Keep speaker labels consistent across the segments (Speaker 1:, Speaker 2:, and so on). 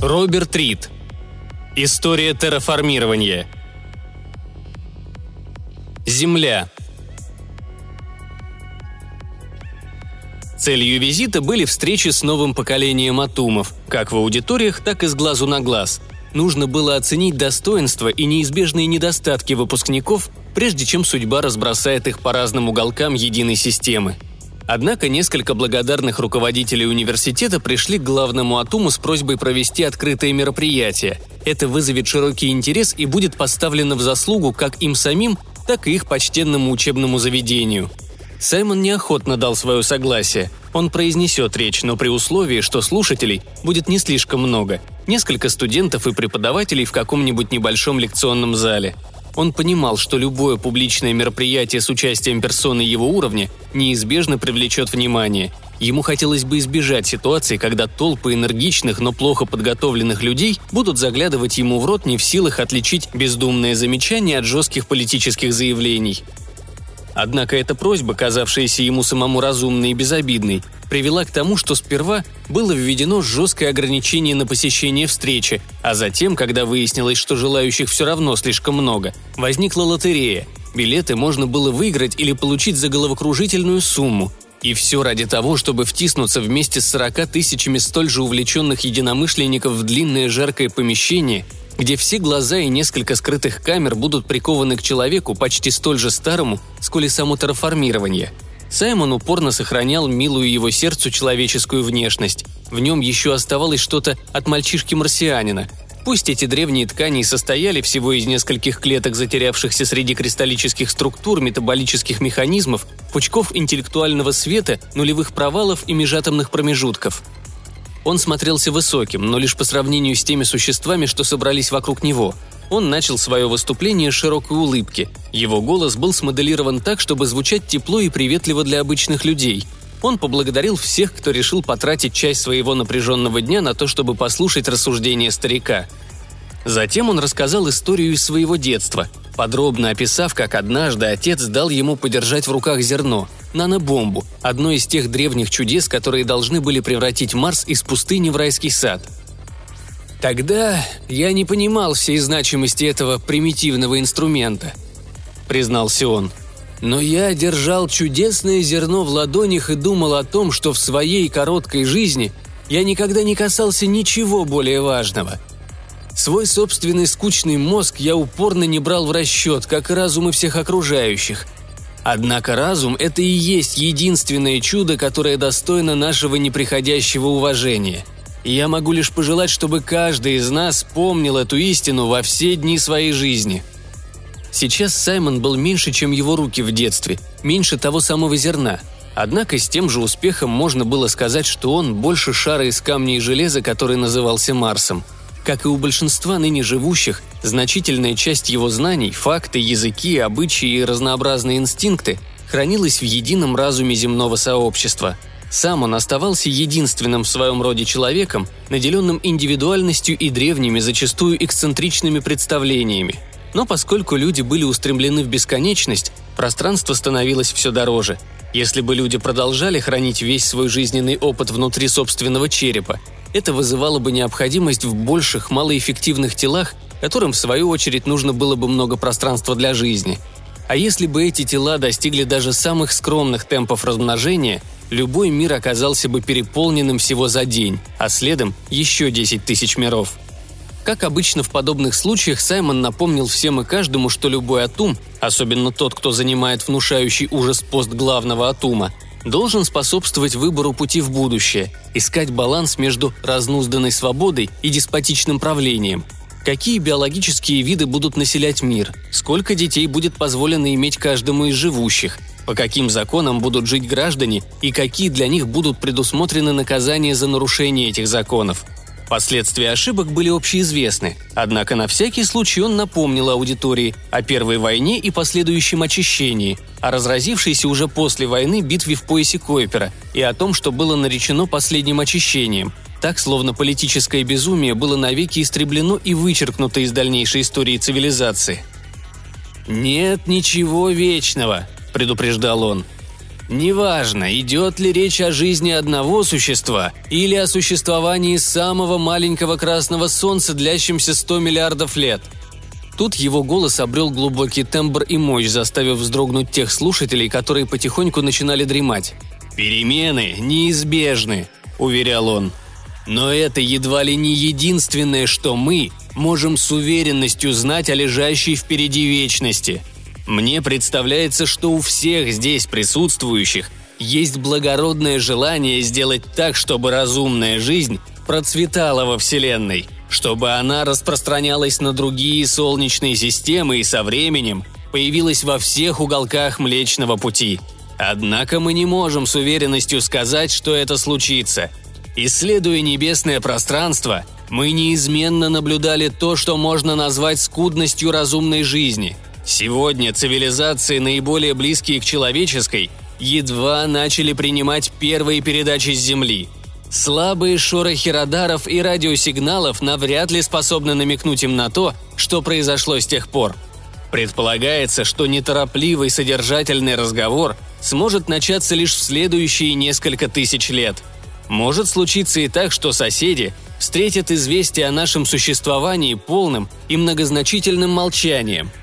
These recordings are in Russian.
Speaker 1: Роберт Рид. История терраформирования. Земля. Целью визита были встречи с новым поколением атумов, как в аудиториях, так и с глазу на глаз. Нужно было оценить достоинства и неизбежные недостатки выпускников, прежде чем судьба разбросает их по разным уголкам единой системы. Однако несколько благодарных руководителей университета пришли к главному Атуму с просьбой провести открытое мероприятие. Это вызовет широкий интерес и будет поставлено в заслугу как им самим, так и их почтенному учебному заведению. Саймон неохотно дал свое согласие. Он произнесет речь, но при условии, что слушателей будет не слишком много. Несколько студентов и преподавателей в каком-нибудь небольшом лекционном зале. Он понимал, что любое публичное мероприятие с участием персоны его уровня неизбежно привлечет внимание. Ему хотелось бы избежать ситуации, когда толпы энергичных, но плохо подготовленных людей будут заглядывать ему в рот не в силах отличить бездумные замечания от жестких политических заявлений. Однако эта просьба, казавшаяся ему самому разумной и безобидной, привела к тому, что сперва было введено жесткое ограничение на посещение встречи, а затем, когда выяснилось, что желающих все равно слишком много, возникла лотерея. Билеты можно было выиграть или получить за головокружительную сумму. И все ради того, чтобы втиснуться вместе с 40 тысячами столь же увлеченных единомышленников в длинное жаркое помещение – где все глаза и несколько скрытых камер будут прикованы к человеку почти столь же старому, сколь и само терраформирование. Саймон упорно сохранял милую его сердцу человеческую внешность. В нем еще оставалось что-то от мальчишки-марсианина. Пусть эти древние ткани состояли всего из нескольких клеток, затерявшихся среди кристаллических структур, метаболических механизмов, пучков интеллектуального света, нулевых провалов и межатомных промежутков – он смотрелся высоким, но лишь по сравнению с теми существами, что собрались вокруг него. Он начал свое выступление широкой улыбки. Его голос был смоделирован так, чтобы звучать тепло и приветливо для обычных людей. Он поблагодарил всех, кто решил потратить часть своего напряженного дня на то, чтобы послушать рассуждения старика. Затем он рассказал историю из своего детства, подробно описав, как однажды отец дал ему подержать в руках зерно – нанобомбу, одно из тех древних чудес, которые должны были превратить Марс из пустыни в райский сад. «Тогда я не понимал всей значимости этого примитивного инструмента», — признался он. «Но я держал чудесное зерно в ладонях и думал о том, что в своей короткой жизни я никогда не касался ничего более важного. Свой собственный скучный мозг я упорно не брал в расчет, как и разумы всех окружающих — Однако разум – это и есть единственное чудо, которое достойно нашего неприходящего уважения. И я могу лишь пожелать, чтобы каждый из нас помнил эту истину во все дни своей жизни. Сейчас Саймон был меньше, чем его руки в детстве, меньше того самого зерна. Однако с тем же успехом можно было сказать, что он больше шара из камня и железа, который назывался Марсом – как и у большинства ныне живущих, значительная часть его знаний, факты, языки, обычаи и разнообразные инстинкты хранилась в едином разуме земного сообщества. Сам он оставался единственным в своем роде человеком, наделенным индивидуальностью и древними, зачастую эксцентричными представлениями. Но поскольку люди были устремлены в бесконечность, пространство становилось все дороже. Если бы люди продолжали хранить весь свой жизненный опыт внутри собственного черепа, это вызывало бы необходимость в больших, малоэффективных телах, которым в свою очередь нужно было бы много пространства для жизни. А если бы эти тела достигли даже самых скромных темпов размножения, любой мир оказался бы переполненным всего за день, а следом еще 10 тысяч миров. Как обычно в подобных случаях, Саймон напомнил всем и каждому, что любой атум, особенно тот, кто занимает внушающий ужас пост главного атума, должен способствовать выбору пути в будущее, искать баланс между разнузданной свободой и деспотичным правлением. Какие биологические виды будут населять мир? Сколько детей будет позволено иметь каждому из живущих? По каким законам будут жить граждане и какие для них будут предусмотрены наказания за нарушение этих законов? Последствия ошибок были общеизвестны, однако на всякий случай он напомнил аудитории о Первой войне и последующем очищении, о разразившейся уже после войны битве в поясе Койпера и о том, что было наречено последним очищением. Так, словно политическое безумие было навеки истреблено и вычеркнуто из дальнейшей истории цивилизации. «Нет ничего вечного», – предупреждал он. Неважно, идет ли речь о жизни одного существа или о существовании самого маленького красного солнца, длящемся 100 миллиардов лет. Тут его голос обрел глубокий тембр и мощь, заставив вздрогнуть тех слушателей, которые потихоньку начинали дремать. «Перемены неизбежны», – уверял он. «Но это едва ли не единственное, что мы можем с уверенностью знать о лежащей впереди вечности – мне представляется, что у всех здесь присутствующих есть благородное желание сделать так, чтобы разумная жизнь процветала во Вселенной, чтобы она распространялась на другие солнечные системы и со временем появилась во всех уголках Млечного Пути. Однако мы не можем с уверенностью сказать, что это случится. Исследуя небесное пространство, мы неизменно наблюдали то, что можно назвать скудностью разумной жизни – Сегодня цивилизации, наиболее близкие к человеческой, едва начали принимать первые передачи с Земли. Слабые шорохи радаров и радиосигналов навряд ли способны намекнуть им на то, что произошло с тех пор. Предполагается, что неторопливый содержательный разговор сможет начаться лишь в следующие несколько тысяч лет. Может случиться и так, что соседи встретят известие о нашем существовании полным и многозначительным молчанием –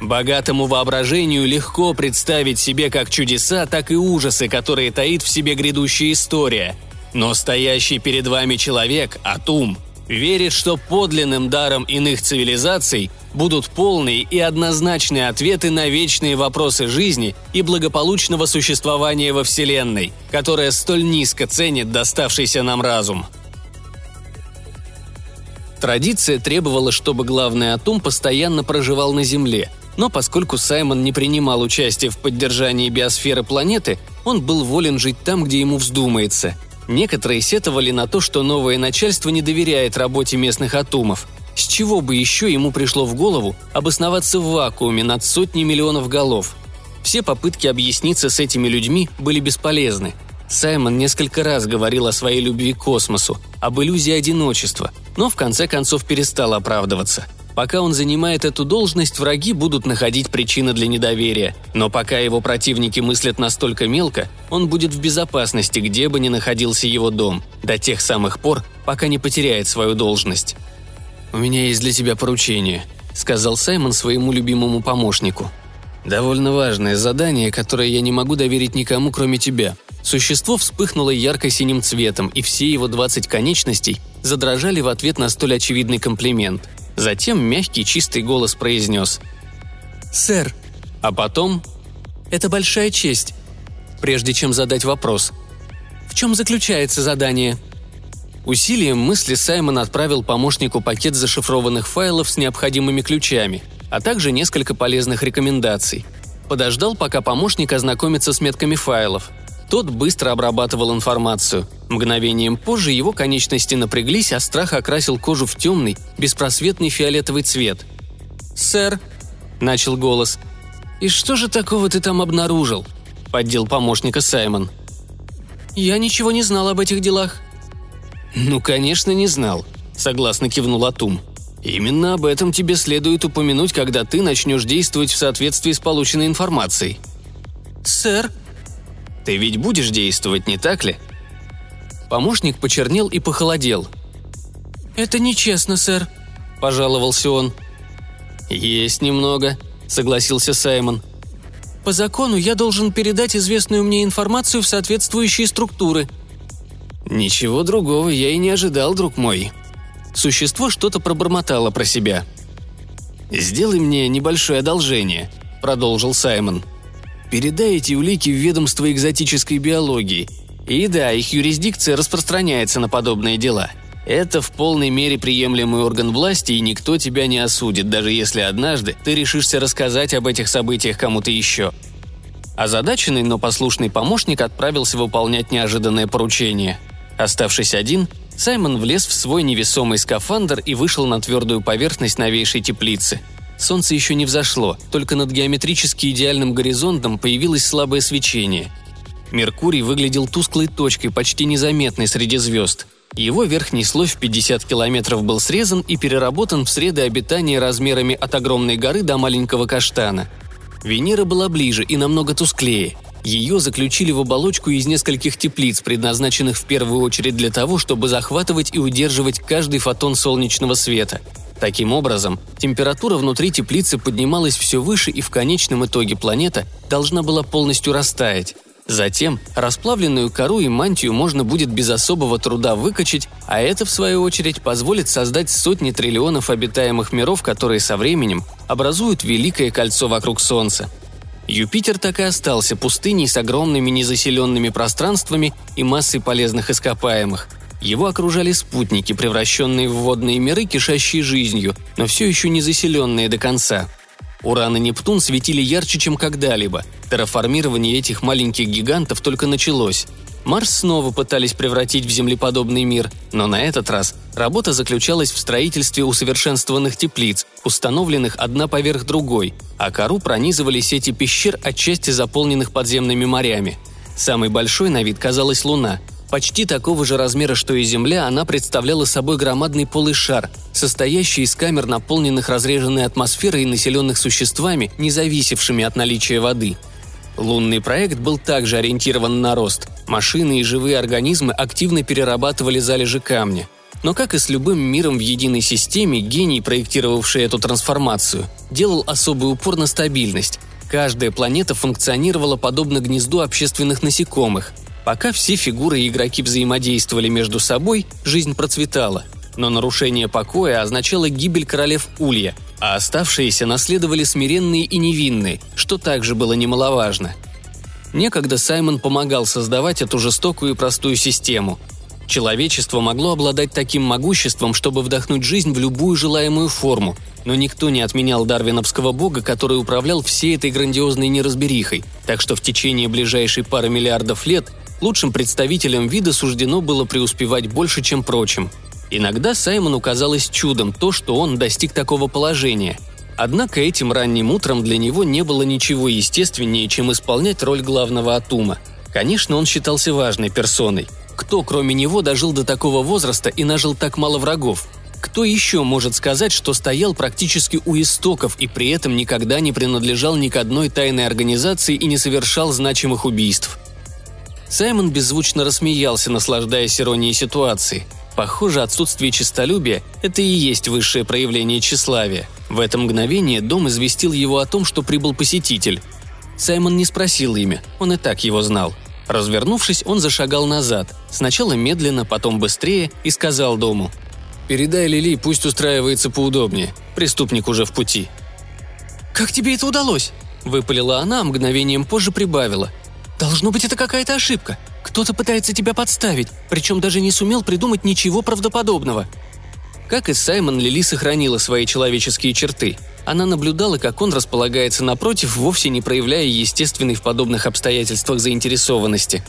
Speaker 1: Богатому воображению легко представить себе как чудеса, так и ужасы, которые таит в себе грядущая история. Но стоящий перед вами человек, Атум, верит, что подлинным даром иных цивилизаций будут полные и однозначные ответы на вечные вопросы жизни и благополучного существования во Вселенной, которая столь низко ценит доставшийся нам разум. Традиция требовала, чтобы главный Атум постоянно проживал на Земле – но поскольку Саймон не принимал участия в поддержании биосферы планеты, он был волен жить там, где ему вздумается. Некоторые сетовали на то, что новое начальство не доверяет работе местных атомов. С чего бы еще ему пришло в голову обосноваться в вакууме над сотней миллионов голов? Все попытки объясниться с этими людьми были бесполезны. Саймон несколько раз говорил о своей любви к космосу, об иллюзии одиночества, но в конце концов перестал оправдываться – Пока он занимает эту должность, враги будут находить причины для недоверия. Но пока его противники мыслят настолько мелко, он будет в безопасности, где бы ни находился его дом, до тех самых пор, пока не потеряет свою должность. «У меня есть для тебя поручение», — сказал Саймон своему любимому помощнику. «Довольно важное задание, которое я не могу доверить никому, кроме тебя». Существо вспыхнуло ярко-синим цветом, и все его 20 конечностей задрожали в ответ на столь очевидный комплимент — Затем мягкий чистый голос произнес «Сэр». А потом «Это большая честь», прежде чем задать вопрос. «В чем заключается задание?» Усилием мысли Саймон отправил помощнику пакет зашифрованных файлов с необходимыми ключами, а также несколько полезных рекомендаций. Подождал, пока помощник ознакомится с метками файлов – тот быстро обрабатывал информацию. Мгновением позже его конечности напряглись, а страх окрасил кожу в темный, беспросветный фиолетовый цвет. «Сэр», — начал голос, — «и что же такого ты там обнаружил?» — поддел помощника Саймон. «Я ничего не знал об этих делах». «Ну, конечно, не знал», — согласно кивнул Атум. «Именно об этом тебе следует упомянуть, когда ты начнешь действовать в соответствии с полученной информацией». «Сэр», ты ведь будешь действовать, не так ли?» Помощник почернел и похолодел. «Это нечестно, сэр», – пожаловался он. «Есть немного», – согласился Саймон. «По закону я должен передать известную мне информацию в соответствующие структуры». «Ничего другого я и не ожидал, друг мой». Существо что-то пробормотало про себя. «Сделай мне небольшое одолжение», – продолжил Саймон – Передай эти улики в ведомство экзотической биологии. И да, их юрисдикция распространяется на подобные дела. Это в полной мере приемлемый орган власти, и никто тебя не осудит, даже если однажды ты решишься рассказать об этих событиях кому-то еще. Озадаченный, но послушный помощник отправился выполнять неожиданное поручение. Оставшись один, Саймон влез в свой невесомый скафандр и вышел на твердую поверхность новейшей теплицы – Солнце еще не взошло, только над геометрически идеальным горизонтом появилось слабое свечение. Меркурий выглядел тусклой точкой, почти незаметной среди звезд. Его верхний слой в 50 километров был срезан и переработан в среды обитания размерами от огромной горы до маленького каштана. Венера была ближе и намного тусклее. Ее заключили в оболочку из нескольких теплиц, предназначенных в первую очередь для того, чтобы захватывать и удерживать каждый фотон солнечного света. Таким образом, температура внутри теплицы поднималась все выше, и в конечном итоге планета должна была полностью растаять. Затем расплавленную кору и мантию можно будет без особого труда выкачать, а это, в свою очередь, позволит создать сотни триллионов обитаемых миров, которые со временем образуют великое кольцо вокруг Солнца. Юпитер так и остался пустыней с огромными незаселенными пространствами и массой полезных ископаемых. Его окружали спутники, превращенные в водные миры, кишащие жизнью, но все еще не заселенные до конца – Уран и Нептун светили ярче, чем когда-либо. Терраформирование этих маленьких гигантов только началось. Марс снова пытались превратить в землеподобный мир, но на этот раз работа заключалась в строительстве усовершенствованных теплиц, установленных одна поверх другой, а кору пронизывали сети пещер, отчасти заполненных подземными морями. Самой большой на вид казалась Луна – Почти такого же размера, что и Земля, она представляла собой громадный полый шар, состоящий из камер, наполненных разреженной атмосферой и населенных существами, не зависевшими от наличия воды. Лунный проект был также ориентирован на рост. Машины и живые организмы активно перерабатывали залежи камня. Но как и с любым миром в единой системе, гений, проектировавший эту трансформацию, делал особый упор на стабильность. Каждая планета функционировала подобно гнезду общественных насекомых – Пока все фигуры и игроки взаимодействовали между собой, жизнь процветала. Но нарушение покоя означало гибель королев Улья, а оставшиеся наследовали смиренные и невинные, что также было немаловажно. Некогда Саймон помогал создавать эту жестокую и простую систему. Человечество могло обладать таким могуществом, чтобы вдохнуть жизнь в любую желаемую форму, но никто не отменял дарвиновского бога, который управлял всей этой грандиозной неразберихой, так что в течение ближайшей пары миллиардов лет лучшим представителям вида суждено было преуспевать больше, чем прочим. Иногда Саймону казалось чудом то, что он достиг такого положения. Однако этим ранним утром для него не было ничего естественнее, чем исполнять роль главного Атума. Конечно, он считался важной персоной. Кто, кроме него, дожил до такого возраста и нажил так мало врагов? Кто еще может сказать, что стоял практически у истоков и при этом никогда не принадлежал ни к одной тайной организации и не совершал значимых убийств? Саймон беззвучно рассмеялся, наслаждаясь иронией ситуации. Похоже, отсутствие честолюбия – это и есть высшее проявление тщеславия. В это мгновение дом известил его о том, что прибыл посетитель. Саймон не спросил имя, он и так его знал. Развернувшись, он зашагал назад, сначала медленно, потом быстрее, и сказал дому. «Передай Лили, пусть устраивается поудобнее. Преступник уже в пути».
Speaker 2: «Как тебе это удалось?» – выпалила она, а мгновением позже прибавила – Должно быть, это какая-то ошибка. Кто-то пытается тебя подставить, причем даже не сумел придумать ничего правдоподобного.
Speaker 1: Как и Саймон, Лили сохранила свои человеческие черты. Она наблюдала, как он располагается напротив, вовсе не проявляя естественной в подобных обстоятельствах заинтересованности.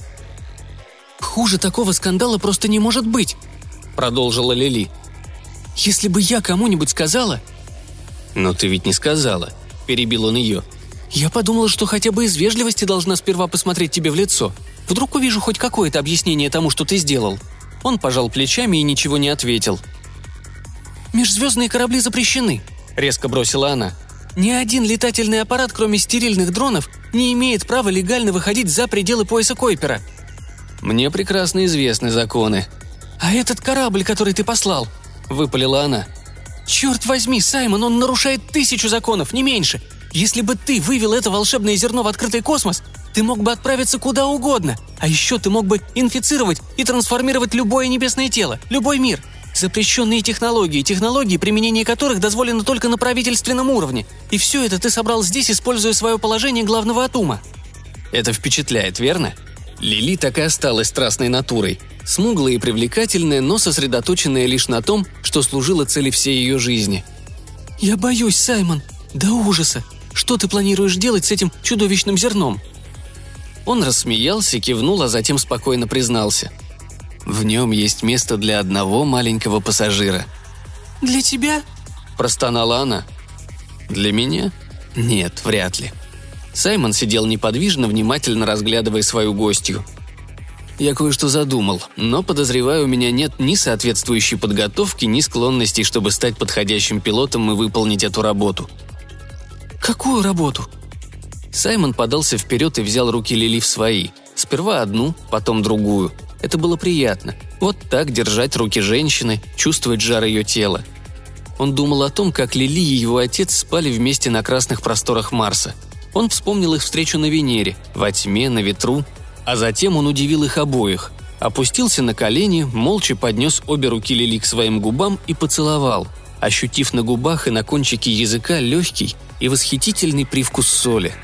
Speaker 2: «Хуже такого скандала просто не может быть», — продолжила Лили. «Если бы я кому-нибудь сказала...»
Speaker 1: «Но ты ведь не сказала», — перебил он ее.
Speaker 2: — я подумала, что хотя бы из вежливости должна сперва посмотреть тебе в лицо. Вдруг увижу хоть какое-то объяснение тому, что ты сделал».
Speaker 1: Он пожал плечами и ничего не ответил.
Speaker 2: «Межзвездные корабли запрещены», — резко бросила она. «Ни один летательный аппарат, кроме стерильных дронов, не имеет права легально выходить за пределы пояса Койпера».
Speaker 1: «Мне прекрасно известны законы».
Speaker 2: «А этот корабль, который ты послал?» — выпалила она. «Черт возьми, Саймон, он нарушает тысячу законов, не меньше. Если бы ты вывел это волшебное зерно в открытый космос, ты мог бы отправиться куда угодно. А еще ты мог бы инфицировать и трансформировать любое небесное тело, любой мир. Запрещенные технологии, технологии, применение которых дозволено только на правительственном уровне. И все это ты собрал здесь, используя свое положение главного атума.
Speaker 1: Это впечатляет, верно? Лили так и осталась страстной натурой. Смуглая и привлекательная, но сосредоточенная лишь на том, что служила цели всей ее жизни.
Speaker 2: «Я боюсь, Саймон. До ужаса. Что ты планируешь делать с этим чудовищным зерном?»
Speaker 1: Он рассмеялся, кивнул, а затем спокойно признался. «В нем есть место для одного маленького пассажира».
Speaker 2: «Для тебя?»
Speaker 1: – простонала она. «Для меня? Нет, вряд ли». Саймон сидел неподвижно, внимательно разглядывая свою гостью. «Я кое-что задумал, но, подозреваю, у меня нет ни соответствующей подготовки, ни склонностей, чтобы стать подходящим пилотом и выполнить эту работу»,
Speaker 2: «Какую работу?»
Speaker 1: Саймон подался вперед и взял руки Лили в свои. Сперва одну, потом другую. Это было приятно. Вот так держать руки женщины, чувствовать жар ее тела. Он думал о том, как Лили и его отец спали вместе на красных просторах Марса. Он вспомнил их встречу на Венере, во тьме, на ветру, а затем он удивил их обоих. Опустился на колени, молча поднес обе руки Лили к своим губам и поцеловал, ощутив на губах и на кончике языка легкий и восхитительный привкус соли –